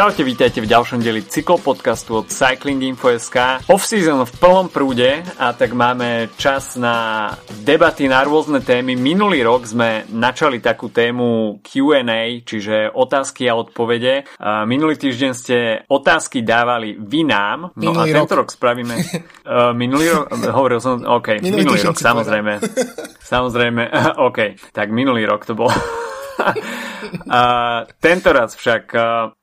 Čaute, vítajte v ďalšom dieli cyklopodcastu od Cyclinginfo.sk. Off-season v plnom prúde a tak máme čas na debaty na rôzne témy. Minulý rok sme načali takú tému Q&A, čiže otázky a odpovede. Minulý týždeň ste otázky dávali vy nám. No minulý a tento rok, rok spravíme... uh, minulý rok, hovoril som, OK, minulý, minulý rok, samozrejme. samozrejme, OK, tak minulý rok to bol. uh, tento raz však uh,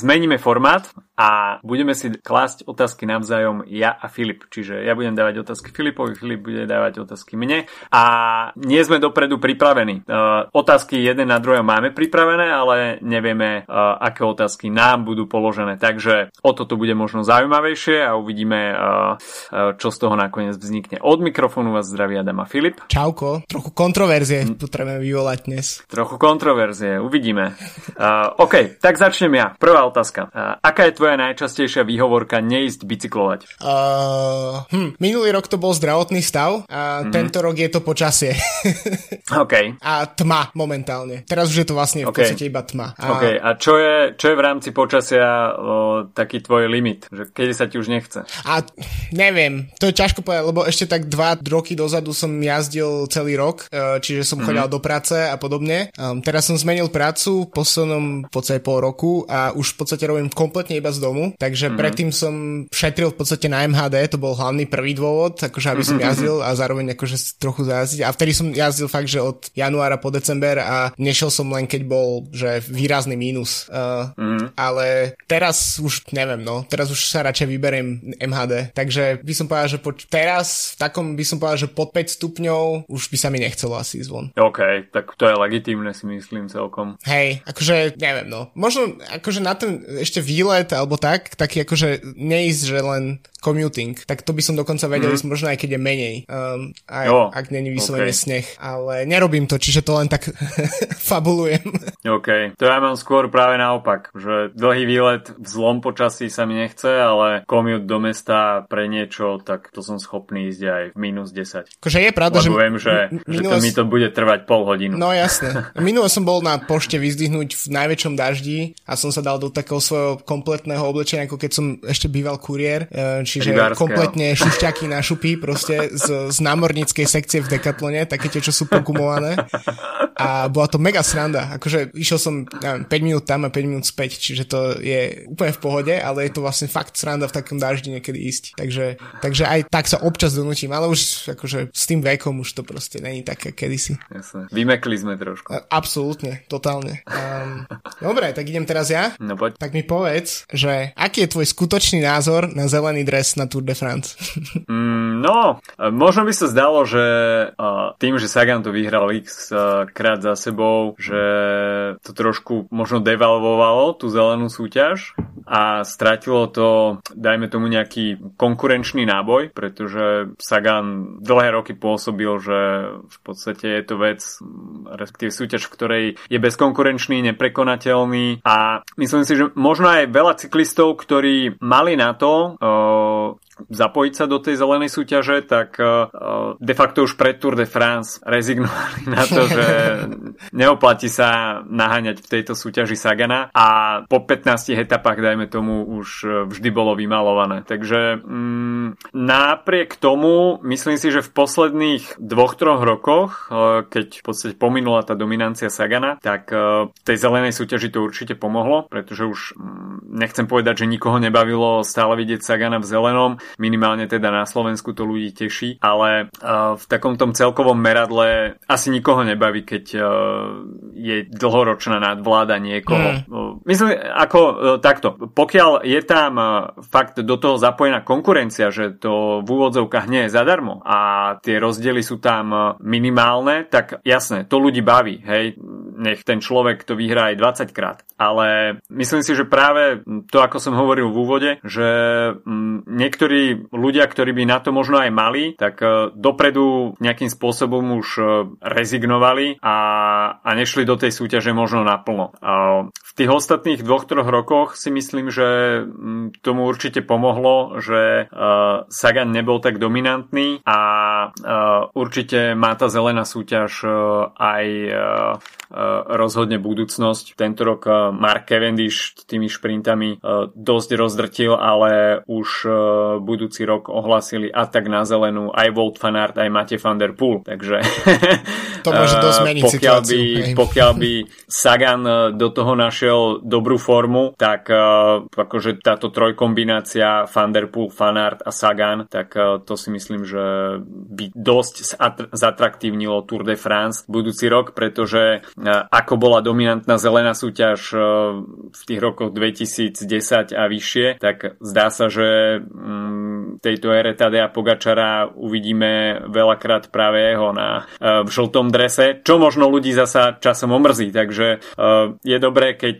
zmeníme formát a budeme si klásť otázky navzájom ja a Filip. Čiže ja budem dávať otázky Filipovi, Filip bude dávať otázky mne a nie sme dopredu pripravení. Uh, otázky jeden na druhého máme pripravené, ale nevieme, uh, aké otázky nám budú položené. Takže o toto bude možno zaujímavejšie a uvidíme, uh, čo z toho nakoniec vznikne. Od mikrofónu vás zdraví Adam a Filip. Čauko, trochu kontroverzie hm. potrebujeme vyvolať dnes. Trochu kontroverzie, uvidíme. Uh, OK, tak začnem ja. Prvá otázka. Uh, aká je tvoja tvoja najčastejšia výhovorka neísť bicyklovať? Uh, hm, minulý rok to bol zdravotný stav a mm-hmm. tento rok je to počasie. OK. A tma momentálne. Teraz už je to vlastne v okay. podstate iba tma. A... OK. A čo je, čo je v rámci počasia o, taký tvoj limit? Že kedy sa ti už nechce? A neviem. To je ťažko povedať, lebo ešte tak dva roky dozadu som jazdil celý rok, e, čiže som mm-hmm. chodil do práce a podobne. Um, teraz som zmenil prácu v poslednom v podstate pol roku a už v podstate robím kompletne iba z z domu, takže mm-hmm. predtým som šetril v podstate na MHD, to bol hlavný prvý dôvod, akože aby som mm-hmm. jazdil a zároveň akože trochu zajazdiť. A vtedy som jazdil fakt, že od januára po december a nešiel som len keď bol, že výrazný mínus. Uh, mm-hmm. Ale teraz už neviem, no, teraz už sa radšej vyberiem MHD, takže by som povedal, že po, teraz v takom by som povedal, že pod 5 stupňov už by sa mi nechcelo asi ísť von. OK, tak to je legitímne si myslím celkom. Hej, akože neviem, no. Možno akože na ten ešte výlet alebo tak, taký akože neísť, že len commuting, tak to by som dokonca vedel mm. možno aj keď je menej, um, aj, jo, ak není vyslovene okay. sneh, ale nerobím to, čiže to len tak fabulujem. OK, to ja mám skôr práve naopak, že dlhý výlet v zlom počasí sa mi nechce, ale commute do mesta pre niečo, tak to som schopný ísť aj v minus 10. Akože je pravda, že... viem, že, že to mi to bude trvať pol hodinu. No jasne. Minulo som bol na pošte vyzdvihnúť v najväčšom daždi a som sa dal do takého svojho kompletného oblečenia, ako keď som ešte býval kuriér, e, čiže Rybárske, kompletne šušťaky na šupy, proste z, z námorníckej sekcie v Decathlone, také tie, čo sú pokumované. A bola to mega sranda. Akože išiel som, neviem, 5 minút tam a 5 minút späť, čiže to je úplne v pohode, ale je to vlastne fakt sranda v takom daždi niekedy ísť. Takže, takže aj tak sa občas donútim, ale už akože s tým vekom už to proste není také kedysi. Jasne. Vymekli sme trošku. A, absolútne, totálne. Um, dobre, tak idem teraz ja. No poď. Tak mi povedz, že aký je tvoj skutočný názor na zelený dres na Tour de France? mm, no, možno by sa zdalo, že uh, tým, že Sagan to vyhral x uh, krát za sebou, že to trošku možno devalvovalo tú zelenú súťaž a stratilo to, dajme tomu nejaký konkurenčný náboj, pretože Sagan dlhé roky pôsobil, že v podstate je to vec, respektíve súťaž, v ktorej je bezkonkurenčný, neprekonateľný a myslím si, že možno aj veľa cyklistov, ktorí mali na to So zapojiť sa do tej zelenej súťaže, tak uh, de facto už pred Tour de France rezignovali na to, že neoplatí sa naháňať v tejto súťaži Sagana a po 15 etapách, dajme tomu, už vždy bolo vymalované. Takže um, napriek tomu, myslím si, že v posledných dvoch, troch rokoch, keď v podstate pominula tá dominancia Sagana, tak tej zelenej súťaži to určite pomohlo, pretože už um, nechcem povedať, že nikoho nebavilo stále vidieť Sagana v zelenom, minimálne teda na Slovensku to ľudí teší, ale uh, v takom tom celkovom meradle asi nikoho nebaví, keď uh, je dlhoročná nadvláda niekoho. Mm. Myslím, ako takto, pokiaľ je tam fakt do toho zapojená konkurencia, že to v úvodzovkách nie je zadarmo a tie rozdiely sú tam minimálne, tak jasné, to ľudí baví, hej, nech ten človek to vyhrá aj 20 krát. Ale myslím si, že práve to, ako som hovoril v úvode, že mm, niektorí ľudia, ktorí by na to možno aj mali, tak e, dopredu nejakým spôsobom už e, rezignovali a, a nešli do tej súťaže možno naplno. V tých ostatných dvoch, troch rokoch si myslím, že mm, tomu určite pomohlo, že uh, Sagan nebol tak dominantný a uh, určite má tá zelená súťaž uh, aj uh, rozhodne budúcnosť. Tento rok Mark Cavendish tými šprintami dosť rozdrtil, ale už budúci rok ohlasili atak na zelenú aj Volt Fanart, aj Mate van der Poel. Takže to môže dosť meniť pokiaľ by, pokiaľ by Sagan do toho našiel dobrú formu, tak akože táto trojkombinácia Van der Poel, Fanart a Sagan, tak to si myslím, že by dosť zatraktívnilo Tour de France budúci rok, pretože ako bola dominantná zelená súťaž v tých rokoch 2010 a vyššie, tak zdá sa, že mm, tejto ére Tadea Pogačara uvidíme veľakrát práve jeho na, v žltom drese, čo možno ľudí zasa časom omrzí, takže je dobré, keď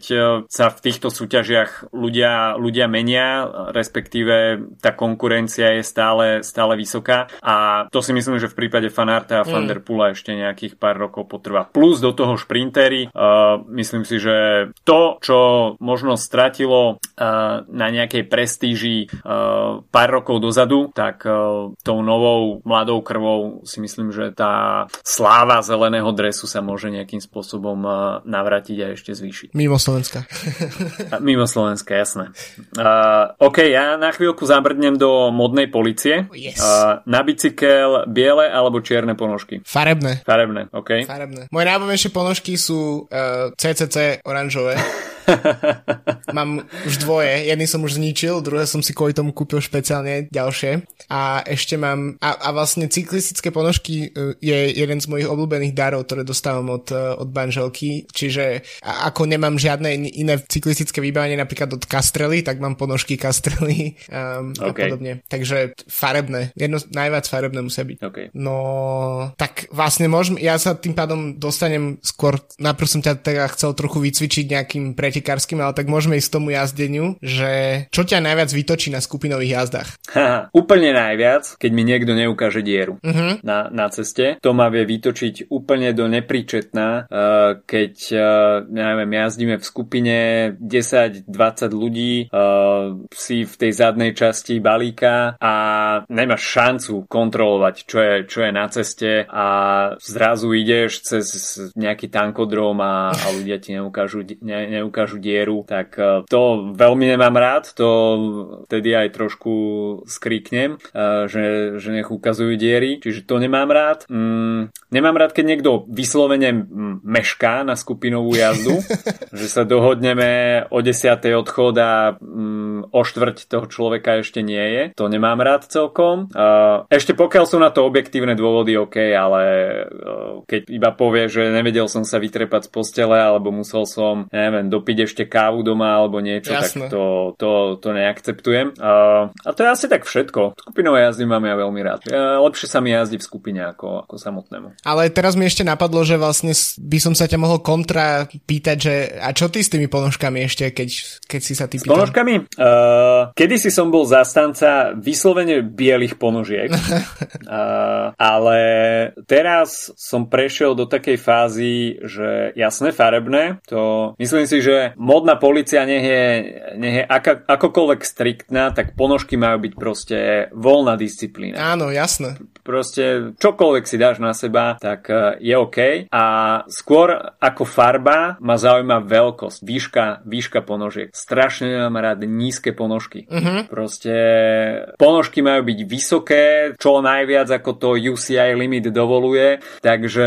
sa v týchto súťažiach ľudia, ľudia menia, respektíve tá konkurencia je stále, stále vysoká a to si myslím, že v prípade Fanarta a Van mm. ešte nejakých pár rokov potrvá. Plus do toho šprintery. Uh, myslím si, že to, čo možno stratilo uh, na nejakej prestíži uh, pár rokov dozadu, tak uh, tou novou mladou krvou si myslím, že tá sláva zeleného dresu sa môže nejakým spôsobom uh, navrátiť a ešte zvýšiť. Mimo Slovenska. Mimo Slovenska, jasné. Uh, OK, ja na chvíľku zabrdnem do modnej policie. Yes. Uh, na bicykel biele alebo čierne ponožky? Farebné. Farebné, OK. Farebné. Moje najobľúbenejšie ponožky sú uh, CCC oranžové. Mám už dvoje, jedný som už zničil, druhé som si kvôli tomu kúpil špeciálne ďalšie. A ešte mám, a, a vlastne cyklistické ponožky e, je jeden z mojich obľúbených darov, ktoré dostávam od, e, od manželky, čiže ako nemám žiadne iné cyklistické vybavenie, napríklad od Castrely, tak mám ponožky Castrely um, okay. a podobne. Takže farebné, jedno, najviac farebné musia byť. Okay. No, tak vlastne môžem, ja sa tým pádom dostanem skôr, najprv som ťa teda chcel trochu vycvičiť nejakým preti pretekárskym, ale tak môžeme ísť k tomu jazdeniu, že čo ťa najviac vytočí na skupinových jazdách? Ha, úplne najviac, keď mi niekto neukáže dieru uh-huh. na, na ceste. To ma vie vytočiť úplne do nepríčetná, uh, keď uh, neviem, jazdíme v skupine 10-20 ľudí, uh, si v tej zadnej časti balíka a nemáš šancu kontrolovať, čo je, čo je na ceste a zrazu ideš cez nejaký tankodrom a, a ľudia ti neukážu, ne, neukážu ukážu dieru, tak e, to veľmi nemám rád, to vtedy aj trošku skriknem, e, že, že nech ukazujú diery, čiže to nemám rád. Mm, nemám rád, keď niekto vyslovene mešká na skupinovú jazdu, že sa dohodneme o 10. odchod a mm, o štvrť toho človeka ešte nie je. To nemám rád celkom. E, ešte pokiaľ sú na to objektívne dôvody, OK, ale keď iba povie, že nevedel som sa vytrepať z postele alebo musel som, neviem, dopiť piť ešte kávu doma alebo niečo, Jasné. tak to, to, to neakceptujem. Uh, a to je asi tak všetko. Skupinové jazdy mám ja veľmi rád. Uh, lepšie sa mi jazdí v skupine ako, ako samotnému. Ale teraz mi ešte napadlo, že vlastne by som sa ťa mohol kontra pýtať, že a čo ty s tými ponožkami ešte, keď, keď si sa ty pýtal? S ponožkami? Uh, kedy si som bol zastanca vyslovene bielých ponožiek. uh, ale teraz som prešiel do takej fázy, že jasné farebné, to myslím si, že modná policia nech je, nech je aká, akokoľvek striktná, tak ponožky majú byť proste voľná disciplína. Áno, jasné. Proste čokoľvek si dáš na seba, tak e, je OK. A skôr ako farba ma zaujíma veľkosť, výška, výška ponožiek. Strašne mám rád nízke ponožky. Uh-huh. Proste ponožky majú byť vysoké, čo najviac ako to UCI limit dovoluje, takže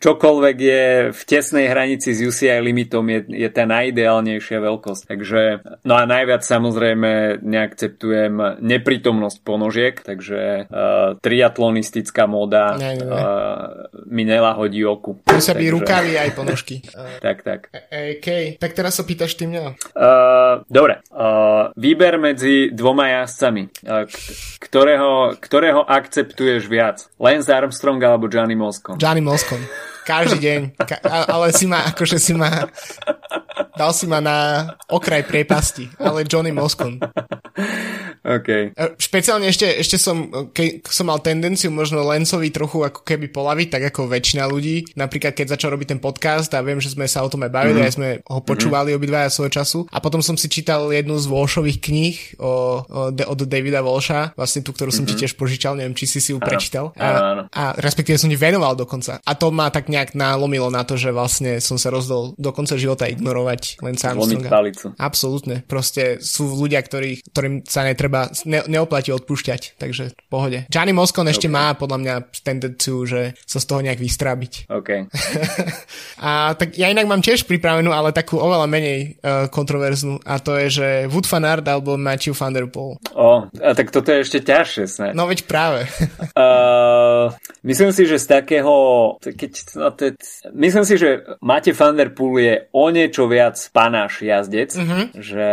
čokoľvek je v tesnej hranici s UCI limitom je, je tá naj najideálnejšia veľkosť. Takže, no a najviac samozrejme neakceptujem neprítomnosť ponožiek, takže uh, triatlonistická móda ne, ne, ne. Uh, mi nelahodí oku. Musia byť rukavy aj ponožky. tak, tak. Okay. Tak teraz sa pýtaš ty mňa. Uh, dobre. Uh, výber medzi dvoma jazdcami. Uh, ktorého, ktorého akceptuješ viac? Lance Armstrong alebo Johnny Moscon? Johnny Moscon. Každý deň. Ka- ale si ma, akože si ma Dal si ma na okraj priepasti, ale Johnny Moscon. okay. Špeciálne ešte, ešte som, ke, som mal tendenciu možno Lencovi trochu ako keby polaviť, tak ako väčšina ľudí. Napríklad keď začal robiť ten podcast a viem, že sme sa o tom aj bavili, mm-hmm. aj sme ho počúvali mm-hmm. obidvaja svojho času. A potom som si čítal jednu z Walshových kníh o, o, od Davida Walsha, vlastne tú, ktorú som mm-hmm. ti tiež požičal, neviem, či si si ju prečítal. A, a respektíve som ti venoval dokonca. A to ma tak nejak nalomilo na to, že vlastne som sa rozdol do konca života ignorovať len Armstronga. Absolútne. Proste sú ľudia, ktorí, ktorým sa netreba, ne, neoplatí odpúšťať, takže v pohode. Gianni Moscon ešte okay. má podľa mňa tendenciu, že sa z toho nejak vystrábiť. OK. a tak ja inak mám tiež pripravenú, ale takú oveľa menej uh, kontroverznú a to je, že Wood van Aert alebo Matthew van der Poel. O, a tak toto je ešte ťažšie snad. No veď práve. uh, myslím si, že z takého keď, no, to je, myslím si, že Mate van der Poel je o niečo viac panáš jazdec, mm-hmm. že,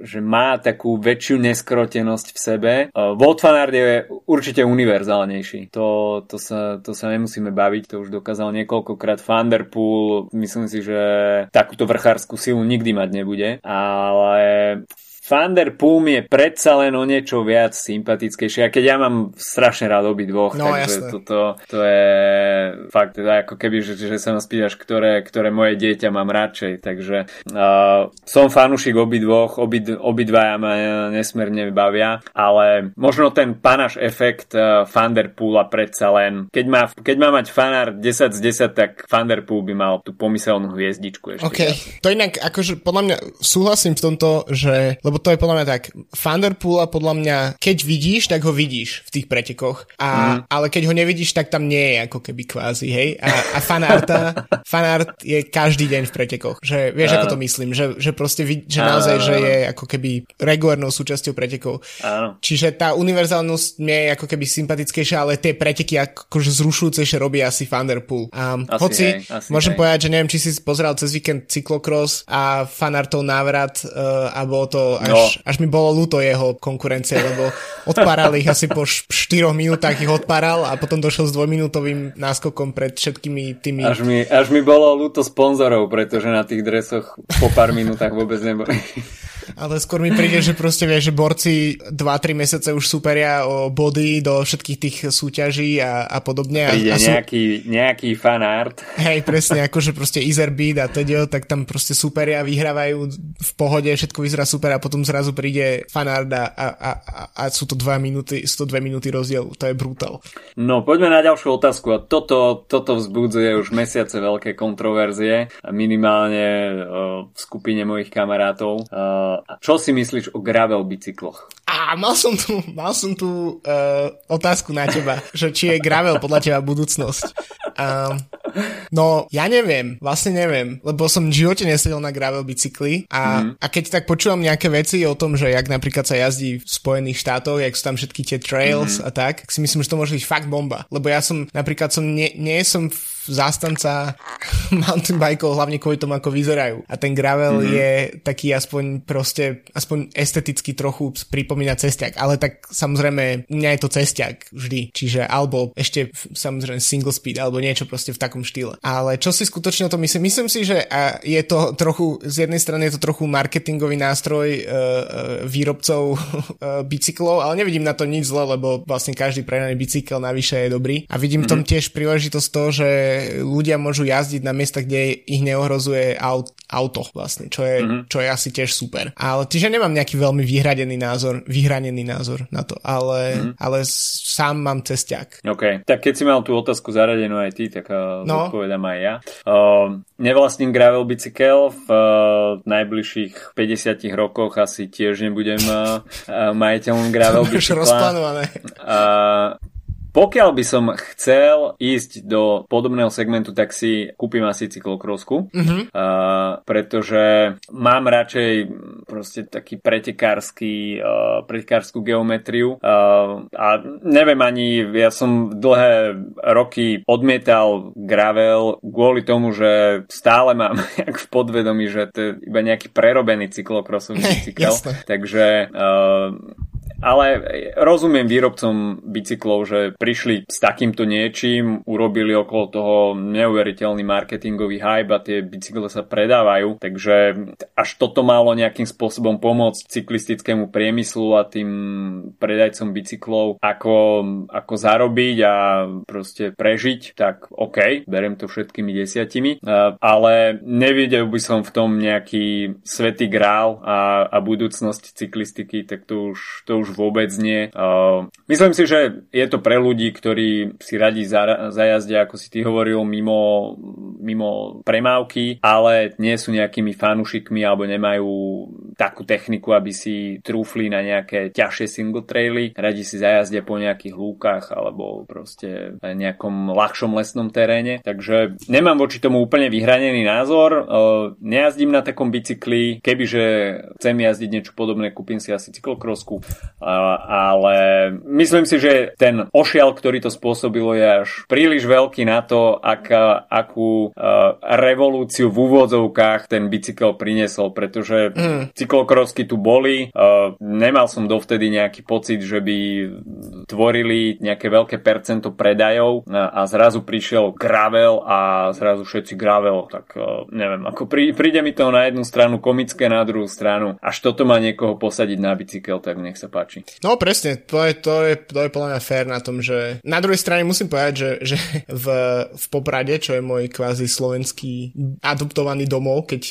že má takú väčšiu neskrotenosť v sebe. Wout van Aert je určite univerzálnejší. To, to, sa, to sa nemusíme baviť, to už dokázal niekoľkokrát Van der Poel. Myslím si, že takúto vrchárskú silu nikdy mať nebude, ale Van der Poom je predsa len o niečo viac sympatickejší, a keď ja mám strašne rád obi dvoch, no, takže toto to je fakt teda ako keby, že, že sa ma spýtaš, ktoré, ktoré moje dieťa mám radšej, takže uh, som fanúšik obi dvoch, obi, obi dvaja ma nesmierne bavia, ale možno ten panaš efekt uh, Van der Poola predsa len, keď má, keď má mať fanár 10 z 10, tak Van der by mal tú pomyselnú hviezdičku ešte. OK, to inak akože podľa mňa súhlasím v tomto, že lebo to je podľa mňa tak, Thunderpoola podľa mňa, keď vidíš, tak ho vidíš v tých pretekoch, a, mm. ale keď ho nevidíš, tak tam nie je ako keby kvázi, hej, a, a fanarta, fanart je každý deň v pretekoch, že vieš, Áno. ako to myslím, že, že proste, že naozaj, Áno. že je ako keby regulárnou súčasťou pretekov. Áno. Čiže tá univerzálnosť mne je ako keby sympatickejšia, ale tie preteky akože zrušujúcejšie robí asi Thunderpool. A asi hoci, hej, asi môžem hej. povedať, že neviem, či si pozeral cez víkend cyklokros a fanartov návrat uh, a bolo to až, no. až mi bolo ľúto jeho konkurencie, lebo odparal ich asi po 4 minútach ich odparal a potom došiel s dvojminútovým náskokom pred všetkými tými... Až mi, až mi bolo ľúto sponzorov, pretože na tých dresoch po pár minútach vôbec neboli ale skôr mi príde, že proste vie, že borci 2-3 mesiace už superia o body do všetkých tých súťaží a, a podobne. Príde a, sú... nejaký, nejaký fanart. Hej, presne, akože proste Etherbeat a teda, tak tam proste superia vyhrávajú v pohode, všetko vyzerá super a potom zrazu príde fanart a, a, a, a sú to 2 minúty, sú to 2 minúty rozdiel, to je brutál. No, poďme na ďalšiu otázku a toto, toto vzbudzuje už mesiace veľké kontroverzie, minimálne v skupine mojich kamarátov. Čo si myslíš o gravel bicykloch? A mal som tu, mal som tu uh, otázku na teba, že či je gravel podľa teba budúcnosť. Um, no, ja neviem, vlastne neviem, lebo som v živote nesedel na gravel bicykli a, mm. a keď tak počúvam nejaké veci o tom, že jak napríklad sa jazdí v Spojených štátoch, jak sú tam všetky tie trails mm. a tak, si myslím, že to môže byť fakt bomba. Lebo ja som napríklad som nie, nie som v zástanca mountain bikeov hlavne kvôli tomu, ako vyzerajú. A ten gravel mm-hmm. je taký aspoň proste, aspoň esteticky trochu pripomína cestiak. Ale tak samozrejme, mňa je to cestiak vždy. Čiže alebo ešte samozrejme single speed, alebo niečo proste v takom štýle. Ale čo si skutočne o tom myslím? Myslím si, že je to trochu, z jednej strany je to trochu marketingový nástroj uh, výrobcov uh, bicyklov, ale nevidím na to nič zle, lebo vlastne každý prenaný bicykel navyše je dobrý. A vidím mm-hmm. tom tiež príležitosť to, že ľudia môžu jazdiť na miestach, kde ich neohrozuje aut, auto vlastne, čo je, mm-hmm. čo je asi tiež super. Ale tiež nemám nejaký veľmi vyhradený názor, vyhranený názor na to, ale, mm-hmm. ale sám mám cestiak. OK, tak keď si mal tú otázku zaradenú aj ty, tak uh, no. odpovedám aj ja. Uh, nevlastním gravel bicykel v uh, najbližších 50 rokoch asi tiež nebudem uh, majiteľom gravel bicykla. rozplánované. Uh, pokiaľ by som chcel ísť do podobného segmentu, tak si kúpim asi cyklokrosku, mm-hmm. uh, pretože mám radšej proste taký pretekársky, uh, pretekárskú geometriu. Uh, a neviem ani, ja som dlhé roky odmietal gravel kvôli tomu, že stále mám v podvedomí, že to je iba nejaký prerobený cyklokrosový bicykel, takže uh, ale rozumiem výrobcom bicyklov, že prišli s takýmto niečím, urobili okolo toho neuveriteľný marketingový hype a tie bicykle sa predávajú, takže až toto malo nejakým spôsobom pomôcť cyklistickému priemyslu a tým predajcom bicyklov ako, ako zarobiť a proste prežiť, tak OK, berem to všetkými desiatimi, ale nevidel by som v tom nejaký svetý grál a, a budúcnosť cyklistiky, tak to už, to už vôbec nie. Myslím si, že je to pre ľudí, ktorí si radi zajazdia, ako si ty hovoril, mimo, mimo premávky, ale nie sú nejakými fanúšikmi alebo nemajú takú techniku, aby si trúfli na nejaké ťažšie single traily, radi si zajazdia po nejakých lúkach alebo proste nejakom ľahšom lesnom teréne. Takže nemám voči tomu úplne vyhranený názor. Nejazdím na takom bicykli, kebyže chcem jazdiť niečo podobné, kúpim si asi cyklokrosku, ale myslím si, že ten ošial, ktorý to spôsobilo, je až príliš veľký na to, ak, akú revolúciu v úvodzovkách ten bicykel priniesol, pretože mm. cyklokrosky tu boli, nemal som dovtedy nejaký pocit, že by tvorili nejaké veľké percento predajov a zrazu prišiel gravel a zrazu všetci gravel, tak neviem, ako prí, príde mi to na jednu stranu komické, na druhú stranu. Až toto má niekoho posadiť na bicykel, tak nech sa páči. No presne, to je, to je, to je podľa mňa fér na tom, že na druhej strane musím povedať, že, že v, v Poprade, čo je môj kvázi slovenský adoptovaný domov, keď,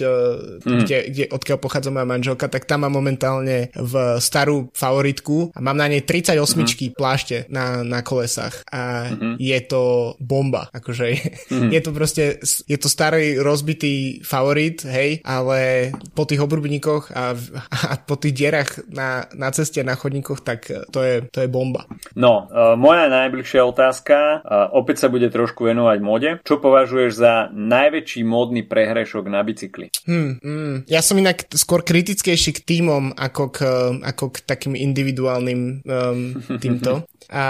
mm. kde, kde, odkiaľ pochádza moja manželka, tak tam mám momentálne v starú favoritku a mám na nej 38 mm. plášte na, na kolesách a mm-hmm. je to bomba. Akože mm. je to proste, je to starý rozbitý favorit, hej, ale po tých obrubníkoch a, a po tých dierach na, na ceste, na chodníkoch, tak to je, to je bomba. No, uh, moja najbližšia otázka, uh, opäť sa bude trošku venovať mode. Čo považuješ za najväčší módny prehrešok na bicykli? Hmm, hmm. Ja som inak skôr kritickejší k týmom ako k, ako k takým individuálnym um, týmto. A,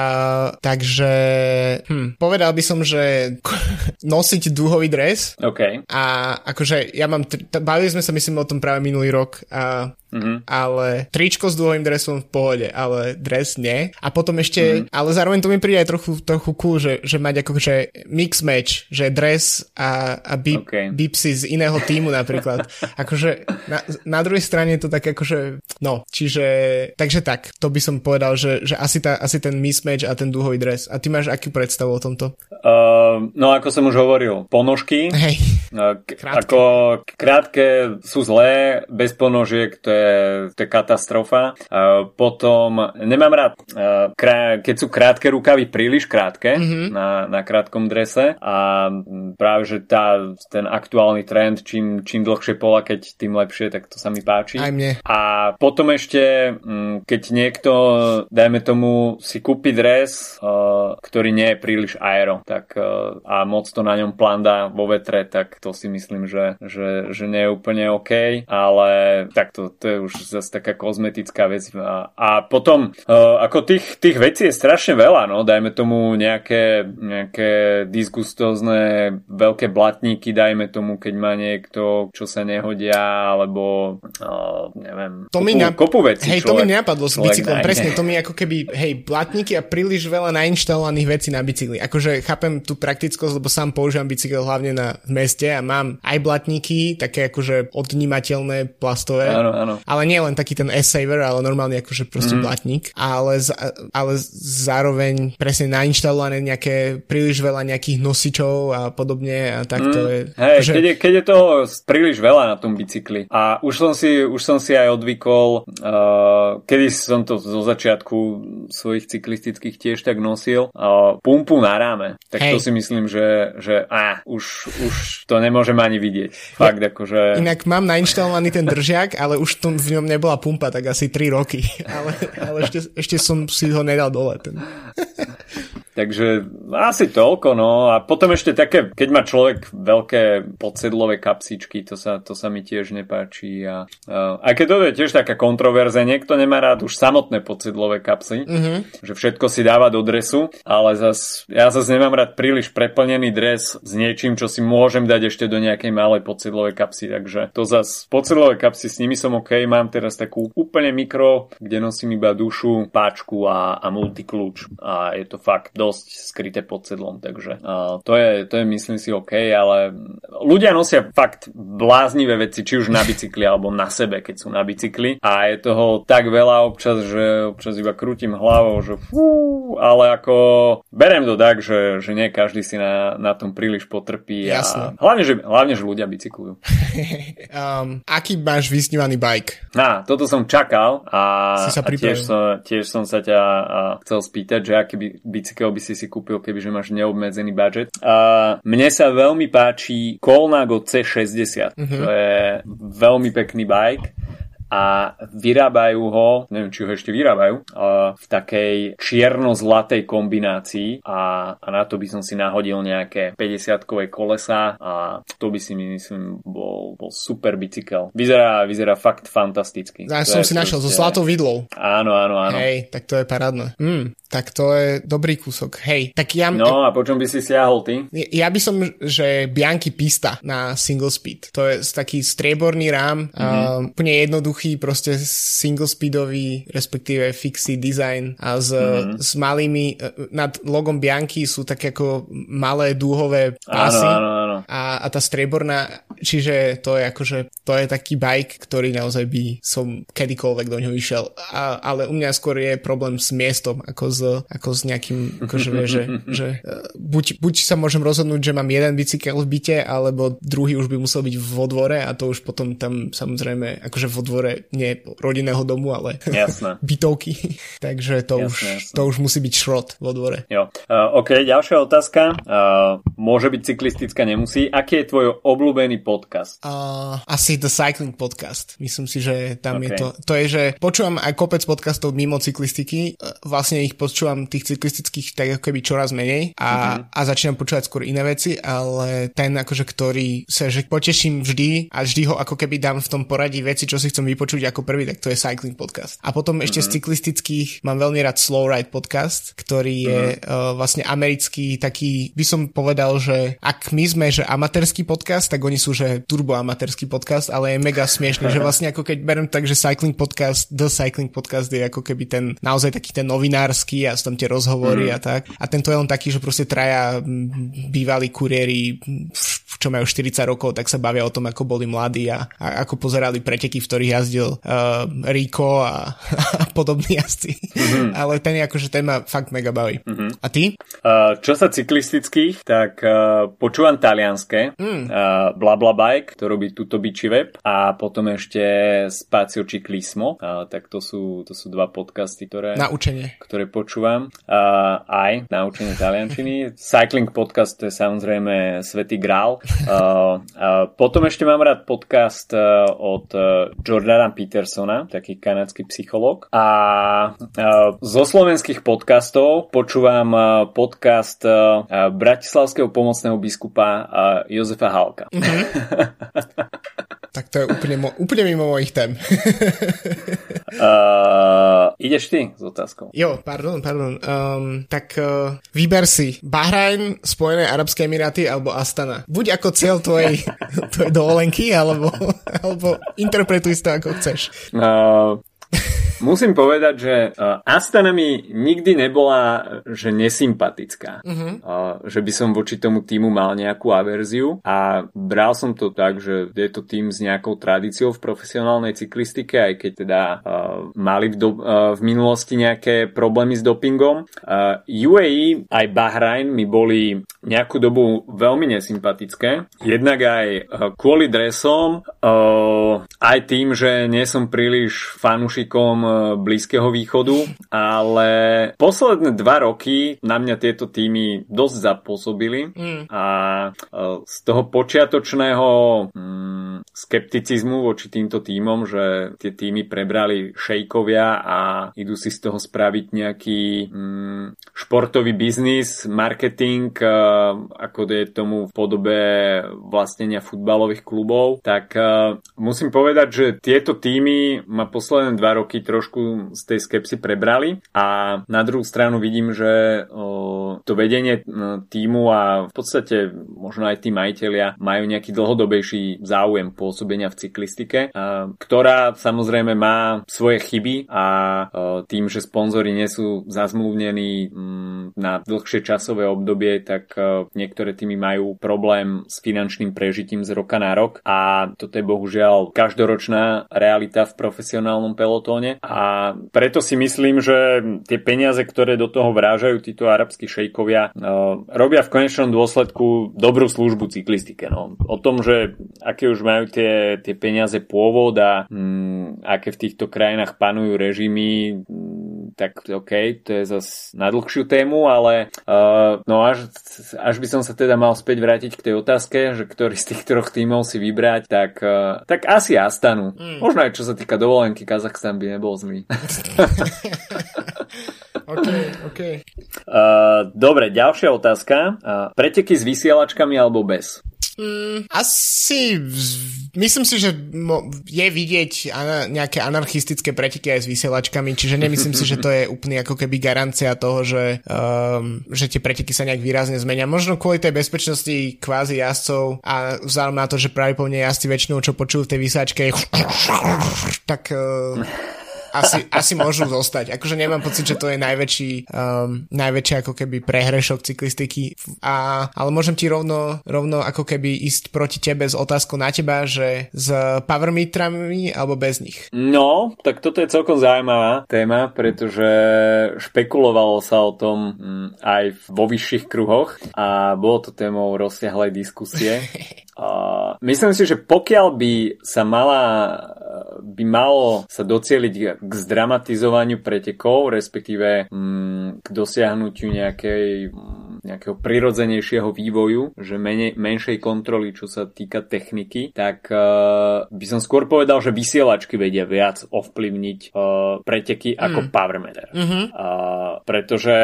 takže hm, povedal by som, že nosiť dúhový dres. Okay. A akože ja mám, t- bavili sme sa myslím o tom práve minulý rok a Mm-hmm. Ale tričko s dôvojím dresom v pohode, ale dres nie. A potom ešte, mm-hmm. ale zároveň to mi príde aj trochu, trochu cool, že, že mať akože mix match, že dres a, a beep, okay. beepsy z iného týmu napríklad. akože na, na druhej strane je to tak akože, no, čiže, takže tak, to by som povedal, že, že asi, tá, asi ten mismatch a ten dúhový dres. A ty máš akú predstavu o tomto? Uh, no ako som už hovoril, ponožky. Hej. Uh, krátke. Ako krátke sú zlé, bez ponožiek to je to je katastrofa. Potom nemám rád, keď sú krátke rukavy príliš krátke mm-hmm. na, na krátkom drese a práve, že tá, ten aktuálny trend, čím, čím dlhšie pola, keď tým lepšie, tak to sa mi páči. Aj mne. A potom ešte, keď niekto, dajme tomu, si kúpi dres, ktorý nie je príliš aero, tak a moc to na ňom planda vo vetre, tak to si myslím, že, že, že nie je úplne OK, ale tak to, to je už zase taká kozmetická vec. A, a potom, uh, ako tých, tých vecí je strašne veľa, no, dajme tomu nejaké, nejaké disgustózne veľké blatníky, dajme tomu, keď má niekto, čo sa nehodia, alebo uh, neviem, to kopu, mi na... kopu vecí. Hej, človek, to mi nenapadlo s bicyklom, presne, to mi ako keby, hej, blatníky a príliš veľa nainštalovaných vecí na bicykli. Akože chápem tú praktickosť, lebo sám používam bicykel hlavne na meste a mám aj blatníky, také akože odnímateľné plastové. Áno, áno ale nie len taký ten S-saver, ale normálne akože proste mm. blatník, ale, ale zároveň presne nainštalované nejaké príliš veľa nejakých nosičov a podobne a tak mm. to je. Hej, že... keď, je, keď je toho príliš veľa na tom bicykli a už som si, už som si aj odvykol, uh, kedy som to zo začiatku svojich cyklistických tiež tak nosil, uh, pumpu na ráme, tak Hej. to si myslím, že, že á, už, už to nemôžem ani vidieť. Fakt, ja, akože... Inak mám nainštalovaný ten držiak, ale už to v ňom nebola pumpa tak asi 3 roky, ale, ale ešte, ešte som si ho nedal dole. Ten. Takže asi toľko, no. A potom ešte také, keď má človek veľké podsedlové kapsičky, to sa, to sa mi tiež nepáči. A, a, keď to je tiež taká kontroverze, niekto nemá rád už samotné podsedlové kapsy, mm-hmm. že všetko si dáva do dresu, ale zas, ja zase nemám rád príliš preplnený dres s niečím, čo si môžem dať ešte do nejakej malej podsedlovej kapsy, takže to zas podsedlové kapsy, s nimi som OK, mám teraz takú úplne mikro, kde nosím iba dušu, páčku a, a multikľúč a je to fakt dosť skryté pod sedlom, takže uh, to, je, to je myslím si OK, ale ľudia nosia fakt bláznivé veci, či už na bicykli alebo na sebe, keď sú na bicykli a je toho tak veľa občas, že občas iba krútim hlavou, že fú, ale ako berem to tak, že, že nie každý si na, na tom príliš potrpí Jasne. a hlavne, že, hlavne, že ľudia bicyklujú. um, aký máš vysnívaný bike? Na, toto som čakal a, sa a tiež, som, tiež som sa ťa chcel spýtať, že aký by, bicykel by si si kúpil, kebyže máš neobmedzený budget. A, mne sa veľmi páči Colnago C60, mm-hmm. to je veľmi pekný bike a vyrábajú ho, neviem či ho ešte vyrábajú, v takej čierno-zlatej kombinácii a, a na to by som si nahodil nejaké 50-kové kolesa a to by si myslím bol, bol super bicykel. Vyzerá, vyzerá fakt fantasticky. Ja som si našiel so zlatou vidlou. Áno, áno, áno. Hej, tak to je parádne. Mm, tak to je dobrý kúsok. Hej, tak ja... No a po čom by si siahol ty? Ja by som, že Bianchi Pista na single speed. To je taký strieborný rám, mm-hmm. uh, úplne jednoduchý, proste single speedový, respektíve fixý design a s, mm-hmm. s malými, uh, nad logom Bianchi sú také ako malé dúhové pásy. Áno, áno, áno. A, a tá strieborná, čiže to je akože, to je taký bike, ktorý naozaj by som kedykoľvek do ňoho išiel. A, ale u mňa skôr je problém s miestom, ako s s, ako s nejakým, akože vie, že, že e, buď, buď sa môžem rozhodnúť, že mám jeden bicykel v byte, alebo druhý už by musel byť vo dvore a to už potom tam samozrejme, akože vo dvore nie rodinného domu, ale jasné. bytovky. Takže to, jasné, už, jasné. to už musí byť šrot vo dvore. Jo. Uh, OK, ďalšia otázka. Uh, môže byť cyklistická, nemusí. Aký je tvoj obľúbený podcast? Uh, asi The Cycling Podcast. Myslím si, že tam okay. je to. To je, že počúvam aj kopec podcastov mimo cyklistiky. Vlastne ich po počúvam tých cyklistických tak ako keby čoraz menej a, mm-hmm. a začínam počúvať skôr iné veci, ale ten akože, ktorý sa že poteším vždy a vždy ho ako keby dám v tom poradí veci, čo si chcem vypočuť ako prvý, tak to je Cycling Podcast. A potom ešte mm-hmm. z cyklistických mám veľmi rád Slow Ride Podcast, ktorý je mm-hmm. uh, vlastne americký taký, by som povedal, že ak my sme, že amatérsky podcast, tak oni sú, že turbo amatérsky podcast, ale je mega smiešný, že vlastne ako keď berem tak, že Cycling Podcast, The Cycling Podcast je ako keby ten naozaj taký ten novinársky a sú tam tie rozhovory mm. a tak. A tento je len taký, že proste traja bývalí kuriéri, čo majú 40 rokov, tak sa bavia o tom, ako boli mladí a, a ako pozerali preteky, v ktorých jazdil uh, Rico a, a podobní jazdci. Mm-hmm. Ale ten je akože ten ma fakt mega baví. Mm-hmm. A ty? Uh, čo sa cyklistických, tak uh, počúvam talianské mm. uh, Bla Bla Bike, to robí tuto biči web a potom ešte Spazio Ciclismo, uh, tak to sú, to sú dva podcasty, ktoré, na učenie. ktoré počúvam uh, aj na učenie taliančiny. Cycling podcast to je samozrejme Svetý Grál. Uh, uh, potom ešte mám rád podcast uh, od uh, Jordana Petersona, taký kanadský psychológ. A uh, zo slovenských podcastov počúvam uh, podcast uh, bratislavského pomocného biskupa uh, Jozefa Halka. Mm-hmm. tak to je úplne, mo- úplne mimo mojich tém. uh, ideš ty s otázkou? Jo, pardon, pardon. Um, tak uh, vyber si Bahrajn, Spojené Arabské Emiráty alebo Astana. Buď ako cieľ tvojej, tvojej dovolenky, alebo, alebo interpretuj to ako chceš. Uh, Musím povedať, že uh, Astana mi nikdy nebola že nesympatická. Uh-huh. Uh, že by som voči tomu týmu mal nejakú averziu a bral som to tak, že je to tým s nejakou tradíciou v profesionálnej cyklistike, aj keď teda uh, mali v, do, uh, v minulosti nejaké problémy s dopingom. Uh, UAE aj Bahrain mi boli nejakú dobu veľmi nesympatické. Jednak aj uh, kvôli dresom, uh, aj tým, že nie som príliš fanúšikom Blízkeho východu, ale posledné dva roky na mňa tieto týmy dosť zapôsobili mm. a z toho počiatočného mm, skepticizmu voči týmto týmom, že tie týmy prebrali šejkovia a idú si z toho spraviť nejaký mm, športový biznis, marketing, ako je tomu v podobe vlastnenia futbalových klubov, tak musím povedať, že tieto týmy ma posledné dva roky trošku z tej skepsy prebrali a na druhú stranu vidím, že to vedenie týmu a v podstate možno aj tí majiteľia majú nejaký dlhodobejší záujem pôsobenia v cyklistike, ktorá samozrejme má svoje chyby a tým, že sponzory nie sú zazmluvnení mm, na dlhšie časové obdobie, tak niektoré týmy majú problém s finančným prežitím z roka na rok a toto je bohužiaľ každoročná realita v profesionálnom pelotóne a preto si myslím, že tie peniaze, ktoré do toho vrážajú títo arabskí šejkovia, robia v konečnom dôsledku dobrú službu cyklistike. No. O tom, že aké už majú tie, tie peniaze pôvod a mm, aké v týchto krajinách panujú režimy, mm, tak OK, to je zase na dlhšiu tému, ale uh, no až, až by som sa teda mal späť vrátiť k tej otázke, že ktorý z tých troch tímov si vybrať, tak, uh, tak asi Astanu. Mm. Možno aj čo sa týka dovolenky, Kazachstan by nebol zlý. OK, OK. Uh, dobre, ďalšia otázka. Uh, preteky s vysielačkami alebo bez? Mm, asi myslím si, že je vidieť nejaké anarchistické preteky aj s vysielačkami, čiže nemyslím si, že to je úplne ako keby garancia toho, že, um, že tie preteky sa nejak výrazne zmenia. Možno kvôli tej bezpečnosti kvázi jazdcov a vzhľadom na to, že pravdepodobne jazdci väčšinou, čo počujú v tej vysáčke, tak uh, asi, asi môžu zostať. Akože nemám pocit, že to je najväčší, um, najväčší ako keby prehrešok cyklistiky. A, ale môžem ti rovno, rovno ako keby ísť proti tebe s otázkou na teba, že s powermetrami alebo bez nich. No, tak toto je celkom zaujímavá téma, pretože špekulovalo sa o tom mm, aj vo vyšších kruhoch a bolo to témou rozsiahlej diskusie. Myslím si, že pokiaľ by sa mala by malo sa docieliť k zdramatizovaniu pretekov, respektíve mm, k dosiahnutiu nejakej, mm, nejakého prirodzenejšieho vývoju, že menej, menšej kontroly, čo sa týka techniky, tak uh, by som skôr povedal, že vysielačky vedia viac ovplyvniť uh, preteky mm. ako powermeter. Mm-hmm. Uh, pretože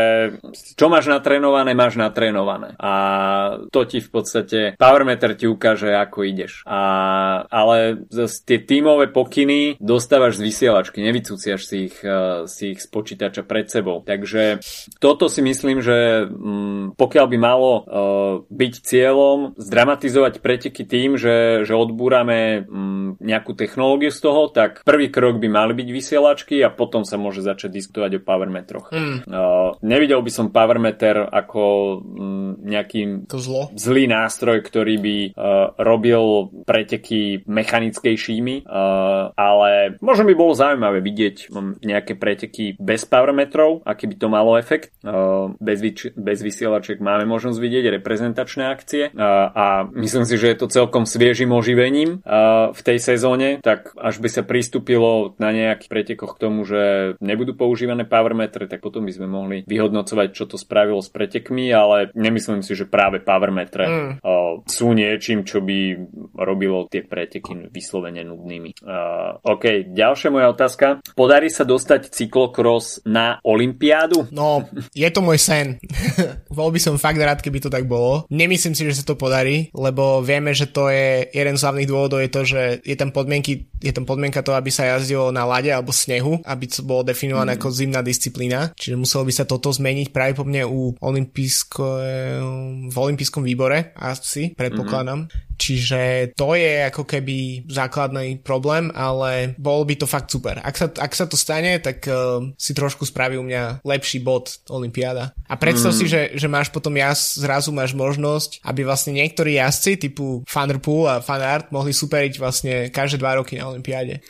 čo máš natrénované, máš natrénované. A to ti v podstate powermeter ti ukáže, ako ideš. A, ale tie tímové pokyny dostávaš z vysielačky, nevycúciaš si ich, uh, si ich z počítača pred sebou. Takže toto si myslím, že um, pokiaľ by malo uh, byť cieľom zdramatizovať preteky tým, že, že odbúrame um, nejakú technológiu z toho, tak prvý krok by mali byť vysielačky a potom sa môže začať diskutovať o powermetroch. Mm. Uh, nevidel by som powermeter ako um, nejaký to zlo. zlý nástroj, ktorý by uh, robil preteky mechanickejšími, uh, ale možno by bolo zaujímavé vidieť um, nejaké preteky bez powermetrov, aký by to malo efekt. Uh, bez, vyč- bez vysielačiek máme možnosť vidieť reprezentačné akcie uh, a myslím si, že je to celkom sviežým oživením uh, v tej sezóne, tak až by sa pristúpilo na nejakých pretekoch k tomu, že nebudú používané powermetre, tak potom by sme mohli vyhodnocovať, čo to spravilo s pretekmi, ale nemyslím si, že práve powermetre mm. uh, sú niečím, čo by robilo tie preteky vyslovene nudnými. Uh, OK, ďalšia moja otázka. Podarí sa dostať cyklokros na Olympiádu? No, je to môj sen. Bol by som fakt rád, keby to tak bolo. Nemyslím si, že sa to podarí, lebo vieme, že to je jeden z hlavných dôvodov je to, že je tam podmienky, je tam podmienka to, aby sa jazdilo na lade alebo snehu, aby to bolo definované mm. ako zimná disciplína. Čiže muselo by sa toto zmeniť práve po mne u olympijsko, v olympijskom výbore, asi, predpokladám. Mm-hmm. Čiže to je ako keby základný problém, ale bol by to fakt super. Ak sa, ak sa to stane, tak uh, si trošku spraví u mňa lepší bod Olympiáda. A predstav mm. si, že, že máš potom jazd, zrazu máš možnosť, aby vlastne niektorí jazdci typu Thunderpool a Fanart mohli superiť vlastne každé dva roky na Olympiáde.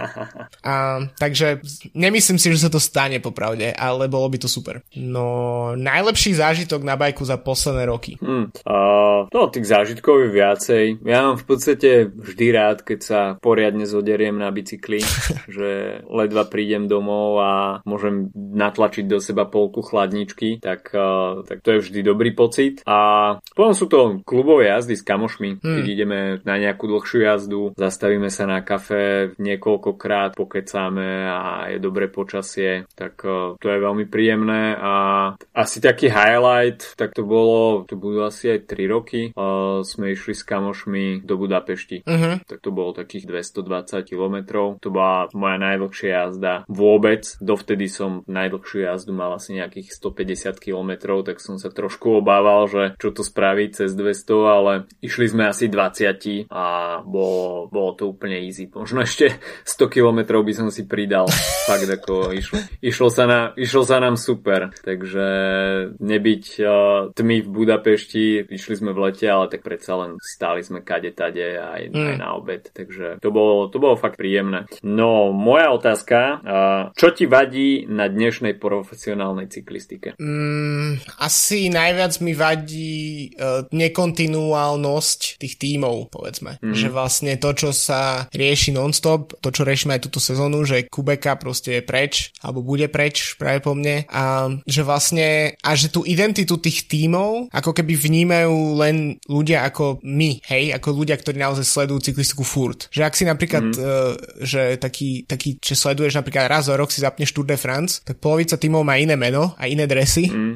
a, takže nemyslím si, že sa to stane popravde, ale bolo by to super. No, najlepší zážitok na bajku za posledné roky. Hmm. Uh, no, tých zážitkov je viac viacej. Ja mám v podstate vždy rád, keď sa poriadne zoderiem na bicykli, že ledva prídem domov a môžem natlačiť do seba polku chladničky, tak, uh, tak to je vždy dobrý pocit. A potom sú to klubové jazdy s kamošmi, hmm. keď ideme na nejakú dlhšiu jazdu, zastavíme sa na kafe niekoľkokrát, pokecáme a je dobré počasie, tak uh, to je veľmi príjemné a asi taký highlight, tak to bolo, to budú asi aj 3 roky, uh, sme išli s kamošmi do Budapešti. Uh-huh. Tak to bolo takých 220 km. To bola moja najdlhšia jazda vôbec. Dovtedy som najdlhšiu jazdu mal asi nejakých 150 km, tak som sa trošku obával, že čo to spraví cez 200, ale išli sme asi 20 a bolo, bolo to úplne easy. Možno ešte 100 km by som si pridal. Fakt ako išlo, išlo, sa na, išlo sa nám super. Takže nebyť uh, tmy v Budapešti, išli sme v lete, ale tak predsa len stáli sme kade tade aj, mm. aj na obed. Takže to bolo, to bolo fakt príjemné. No, moja otázka, čo ti vadí na dnešnej profesionálnej cyklistike? Mm, asi najviac mi vadí uh, nekontinuálnosť tých tímov, povedzme. Mm. Že vlastne to, čo sa rieši non-stop, to, čo riešime aj túto sezónu, že Kubeka proste je preč, alebo bude preč práve po mne a že vlastne a že tú identitu tých tímov ako keby vnímajú len ľudia ako my, hej, ako ľudia, ktorí naozaj sledujú cyklistiku furt. Že ak si napríklad, mm. uh, že taký, taký, že sleduješ napríklad raz za rok si zapneš Tour de France, tak polovica tímov má iné meno a iné dresy mm.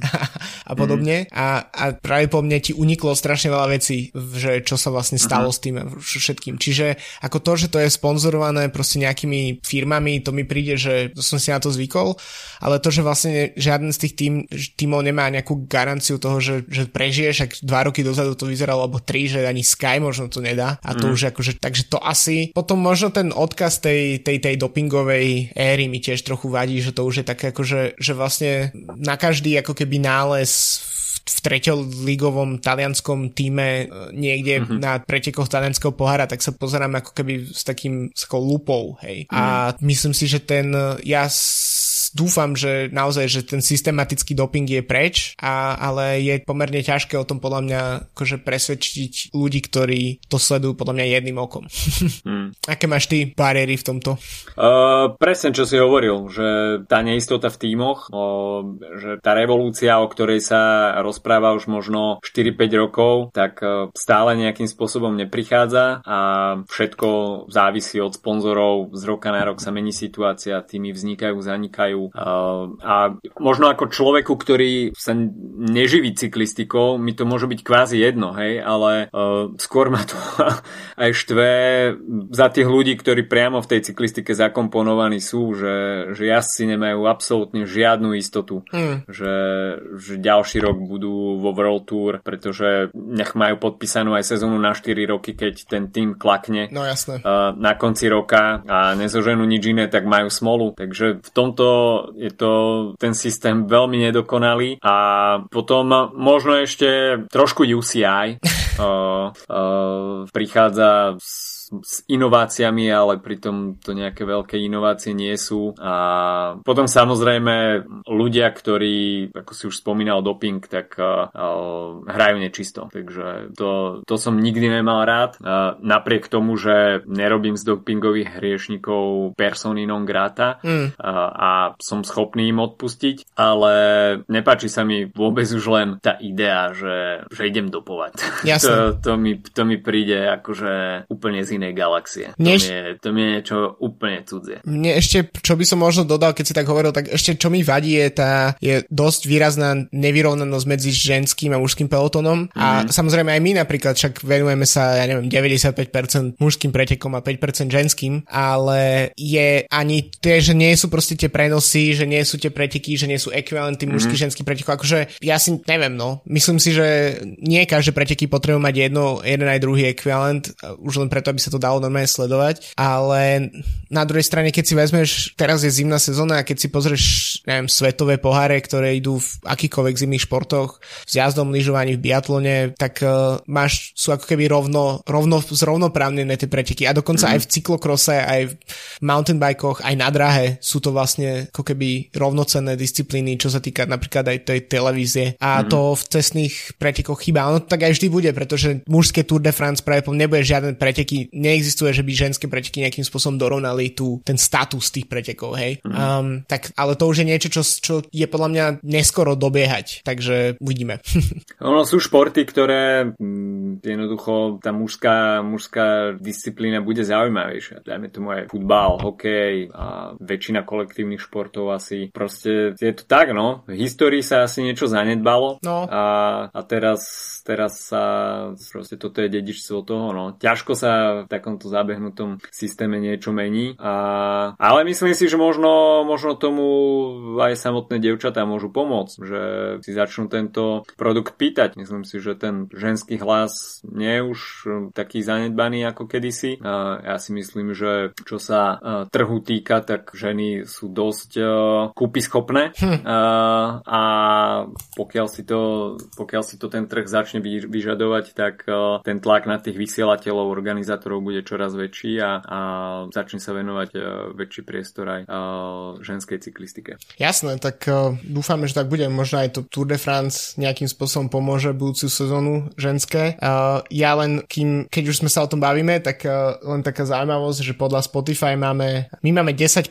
a podobne mm. a, a práve po mne ti uniklo strašne veľa vecí, že čo sa vlastne stalo uh-huh. s tým všetkým. Čiže ako to, že to je sponzorované proste nejakými firmami, to mi príde, že som si na to zvykol, ale to, že vlastne žiaden z tých tým, tímov nemá nejakú garanciu toho, že, že prežiješ, ak dva roky dozadu to vyzeralo, alebo tri, že ani Sky možno to nedá a to mm. už akože, takže to asi, potom možno ten odkaz tej, tej, tej dopingovej éry mi tiež trochu vadí, že to už je také akože, že vlastne na každý ako keby nález v treťoligovom talianskom týme e, niekde mm-hmm. na pretekoch talianského pohára, tak sa pozerám ako keby s takým s lupou, hej. Mm-hmm. A mhm. myslím si, že ten, ja dúfam, že naozaj, že ten systematický doping je preč, a, ale je pomerne ťažké o tom podľa mňa akože presvedčiť ľudí, ktorí to sledujú podľa mňa jedným okom. hmm. Aké máš ty bariéry v tomto? Uh, presne, čo si hovoril, že tá neistota v tímoch, uh, že tá revolúcia, o ktorej sa rozpráva už možno 4-5 rokov, tak uh, stále nejakým spôsobom neprichádza a všetko závisí od sponzorov. Z roka na rok sa mení situácia, týmy vznikajú, zanikajú, a možno ako človeku, ktorý sa neživí cyklistikou, mi to môže byť kvázi jedno, hej, ale uh, skôr ma to aj štve za tých ľudí, ktorí priamo v tej cyklistike zakomponovaní sú, že, že jazdci nemajú absolútne žiadnu istotu, mm. že, že ďalší rok budú vo World Tour, pretože nech majú podpísanú aj sezónu na 4 roky, keď ten tým klakne no, jasné. Uh, na konci roka a nezoženú nič iné, tak majú smolu. Takže v tomto je to ten systém veľmi nedokonalý. A potom možno ešte trošku UCI uh, uh, prichádza s s inováciami, ale pritom to nejaké veľké inovácie nie sú. A potom samozrejme ľudia, ktorí, ako si už spomínal, doping, tak uh, uh, hrajú nečisto. Takže to, to som nikdy nemal rád. Uh, napriek tomu, že nerobím z dopingových hriešnikov persony non grata mm. uh, a som schopný im odpustiť, ale nepáči sa mi vôbec už len tá idea, že, že idem dopovať. to, to, mi, to mi príde akože úplne z inej galaxie. To, Než... mi je, to mi je niečo úplne cudzie. Mne ešte, čo by som možno dodal, keď si tak hovoril, tak ešte čo mi vadí je tá, je dosť výrazná nevyrovnanosť medzi ženským a mužským pelotónom. Mm. A mhm. samozrejme aj my napríklad však venujeme sa, ja neviem, 95% mužským pretekom a 5% ženským, ale je ani tie, že nie sú proste tie prenosy, že nie sú tie preteky, že nie sú ekvivalenty mm. mužský, ženský pretekov. Akože ja si neviem, no. Myslím si, že nie každé preteky potrebujú mať jedno, jeden aj druhý ekvivalent, už len preto, aby sa sa to dalo normálne sledovať, ale na druhej strane, keď si vezmeš, teraz je zimná sezóna a keď si pozrieš, neviem, svetové poháre, ktoré idú v akýkoľvek zimných športoch, s jazdom, lyžovaní, v biatlone, tak uh, máš, sú ako keby rovno, rovno zrovnoprávnené tie preteky a dokonca mm. aj v cyklokrose, aj v mountain bikoch, aj na drahe sú to vlastne ako keby rovnocenné disciplíny, čo sa týka napríklad aj tej televízie a mm. to v cestných pretekoch chýba. Ono tak aj vždy bude, pretože mužské Tour de France práve nebude žiaden preteky, neexistuje, že by ženské preteky nejakým spôsobom dorovnali tú, ten status tých pretekov, hej. Mm. Um, tak, ale to už je niečo, čo, čo je podľa mňa neskoro dobiehať, takže uvidíme. ono sú športy, ktoré m, mm, jednoducho tá mužská, mužská disciplína bude zaujímavejšia. Dajme tomu aj futbal, hokej a väčšina kolektívnych športov asi. Proste je to tak, no. V histórii sa asi niečo zanedbalo no. a, a teraz, teraz sa proste toto je dedičstvo toho, no. Ťažko sa v takomto zabehnutom systéme niečo mení. A, ale myslím si, že možno, možno tomu aj samotné devčatá môžu pomôcť, že si začnú tento produkt pýtať. Myslím si, že ten ženský hlas nie je už taký zanedbaný ako kedysi. A ja si myslím, že čo sa trhu týka, tak ženy sú dosť kúpy schopné hm. a pokiaľ si, to, pokiaľ si to ten trh začne vyžadovať, tak ten tlak na tých vysielateľov, organizátorov bude čoraz väčší a, a začne sa venovať uh, väčší priestor aj uh, ženskej cyklistike. Jasné, tak uh, dúfame, že tak bude. Možno aj to Tour de France nejakým spôsobom pomôže budúcu sezónu ženské. Ja len, kým, keď už sme sa o tom bavíme, tak len taká zaujímavosť, že podľa Spotify máme, my máme 10%